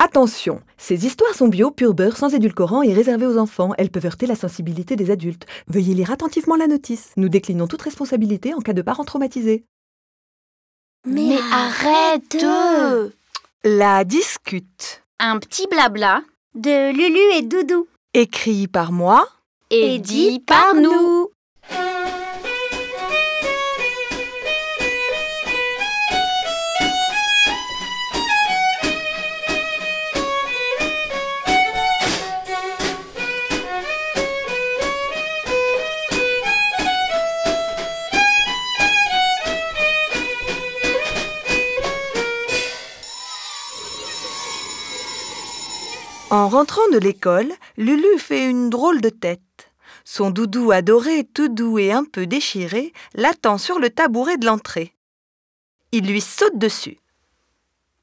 Attention, ces histoires sont bio, pur beurre, sans édulcorant et réservées aux enfants. Elles peuvent heurter la sensibilité des adultes. Veuillez lire attentivement la notice. Nous déclinons toute responsabilité en cas de parents traumatisés. Mais, arrête La discute. Un petit blabla De Lulu et Doudou. Écrit par moi. et dit par nous. En rentrant de l'école, Lulu fait une drôle de tête. Son doudou adoré, tout doux et un peu déchiré, l'attend sur le tabouret de l'entrée. Il lui saute dessus.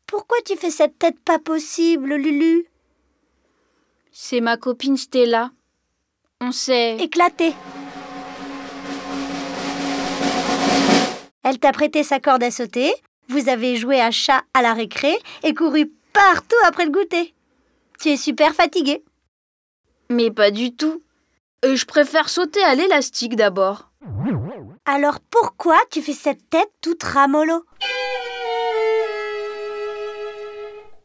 Pourquoi tu fais cette tête pas possible, Lulu? C'est ma copine Stella. On sait. Éclatée. Elle t'a prêté sa corde à sauter, vous avez joué à chat à la récré et couru partout après le goûter. Tu es super fatigué. Mais pas du tout. Je préfère sauter à l'élastique d'abord. Alors pourquoi tu fais cette tête toute ramollo?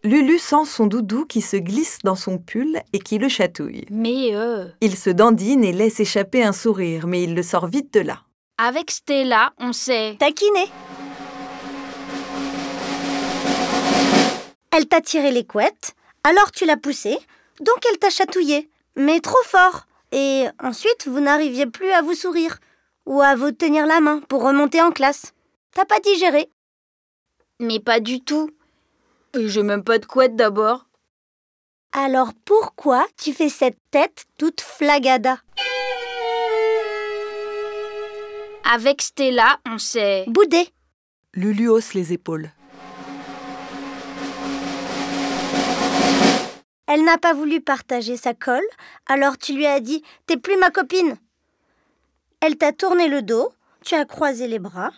Lulu sent son doudou qui se glisse dans son pull et qui le chatouille. Mais euh, Il se dandine et laisse échapper un sourire, mais il le sort vite de là. avec Stella, on sait. Taquiné. Elle t'a tiré les couettes, alors tu l'as poussée, donc elle t'a chatouillé, mais trop fort. Et ensuite, vous n'arriviez plus à vous sourire ou à vous tenir la main pour remonter en classe. T'as pas digéré. Mais pas du tout. Euh, J'ai même pas de couette d'abord. Alors pourquoi tu fais cette tête toute flagada? Avec Stella, on sait. Boudé. Lulu hausse les épaules. Elle n'a pas voulu partager sa colle, alors tu lui as dit T'es plus ma copine. Elle t'a tourné le dos, tu as croisé les bras,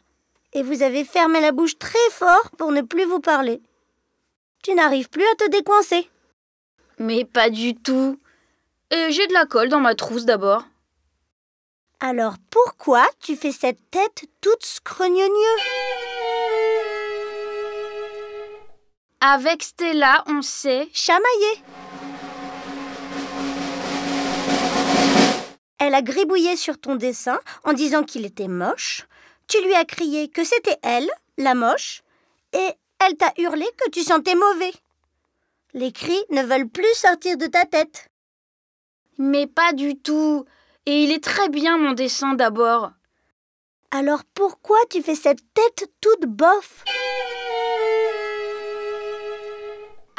et vous avez fermé la bouche très fort pour ne plus vous parler. Tu n'arrives plus à te décoincer. Mais pas du tout. Euh, J'ai de la colle dans ma trousse d'abord. Alors pourquoi tu fais cette tête toute scrogneugneux Avec Stella, on sait. Chamaillé Elle a gribouillé sur ton dessin en disant qu'il était moche. Tu lui as crié que c'était elle, la moche, et elle t'a hurlé que tu sentais mauvais. Les cris ne veulent plus sortir de ta tête. Mais pas du tout. Et il est très bien mon dessin d'abord. Alors pourquoi tu fais cette tête toute bof?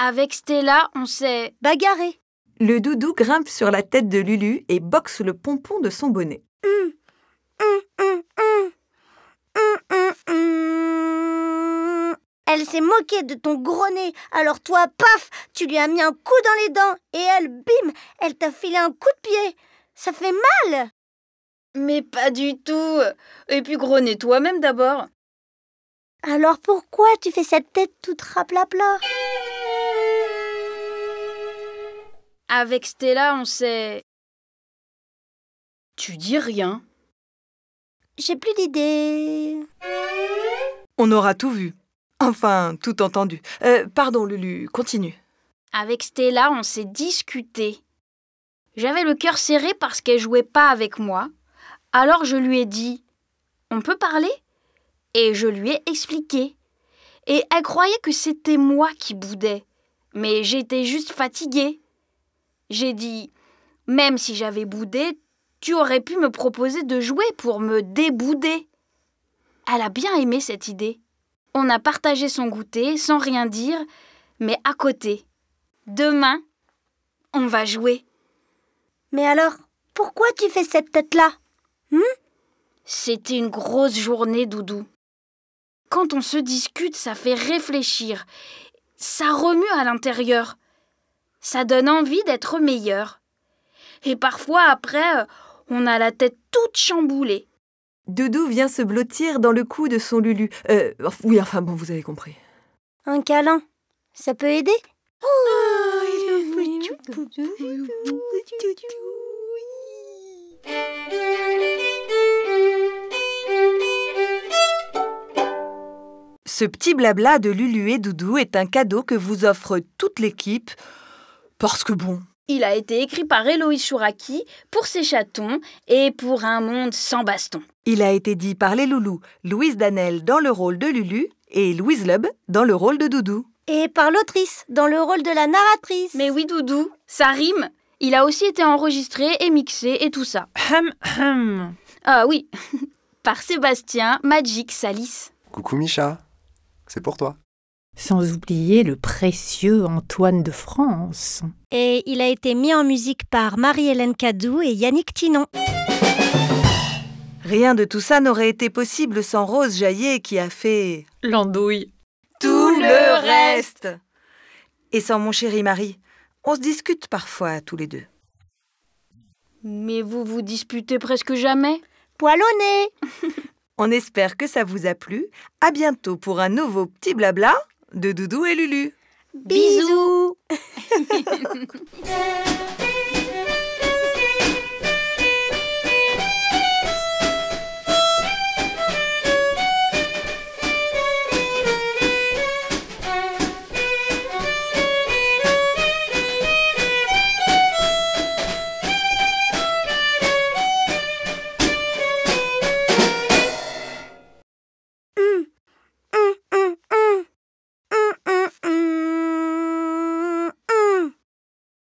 Avec Stella, on sait. Bagarré. Le doudou grimpe sur la tête de Lulu et boxe le pompon de son bonnet. Hum, hum, hum. Hum, hum, hum. Elle s'est moquée de ton gros nez, alors toi, paf, tu lui as mis un coup dans les dents, et elle, bim, elle t'a filé un coup de pied. Ça fait mal Mais pas du tout. Et puis grenez toi-même d'abord. Alors pourquoi tu fais cette tête toute raplapla? Avec Stella, on sait. Tu dis rien. J'ai plus d'idées. On aura tout vu. Enfin, tout entendu. Euh, pardon, Lulu, continue. Avec Stella, on s'est discuté. J'avais le cœur serré parce qu'elle jouait pas avec moi. Alors je lui ai dit On peut parler? Et je lui ai expliqué. Et elle croyait que c'était moi qui boudais. Mais j'étais juste fatiguée. J'ai dit Même si j'avais boudé, tu aurais pu me proposer de jouer pour me débouder. Elle a bien aimé cette idée. On a partagé son goûter sans rien dire, mais à côté. Demain, on va jouer. Mais alors, pourquoi tu fais cette tête-là? C'était une grosse journée, Doudou. Quand on se discute, ça fait réfléchir. Ça remue à l'intérieur. Ça donne envie d'être meilleur. Et parfois, après, euh, on a la tête toute chamboulée. Doudou vient se blottir dans le cou de son Lulu. Euh, oui, enfin bon, vous avez compris. Un câlin, ça peut aider? Ce petit blabla de Lulu et Doudou est un cadeau que vous offre toute l'équipe. Parce que bon. Il a été écrit par Héloïse Chouraki pour ses chatons et pour un monde sans baston. Il a été dit par les loulous Louise Danel dans le rôle de Lulu et Louise Lub dans le rôle de Doudou. Et par l'autrice, dans le rôle de la narratrice. Mais oui, Doudou, ça rime. Il a aussi été enregistré et mixé et tout ça. Hum, hum. Ah oui, par Sébastien Magic Salis. Coucou Micha, c'est pour toi. Sans oublier le précieux Antoine de France. Et il a été mis en musique par Marie-Hélène Cadou et Yannick Tinon. Rien de tout ça n'aurait été possible sans Rose Jaillet qui a fait L'andouille. tout le reste. Et sans mon chéri Marie, on se discute parfois tous les deux. Mais vous vous disputez presque jamais? Poil au nez On espère que ça vous a plu. À bientôt pour un nouveau petit blabla de Doudou et Lulu. Bisous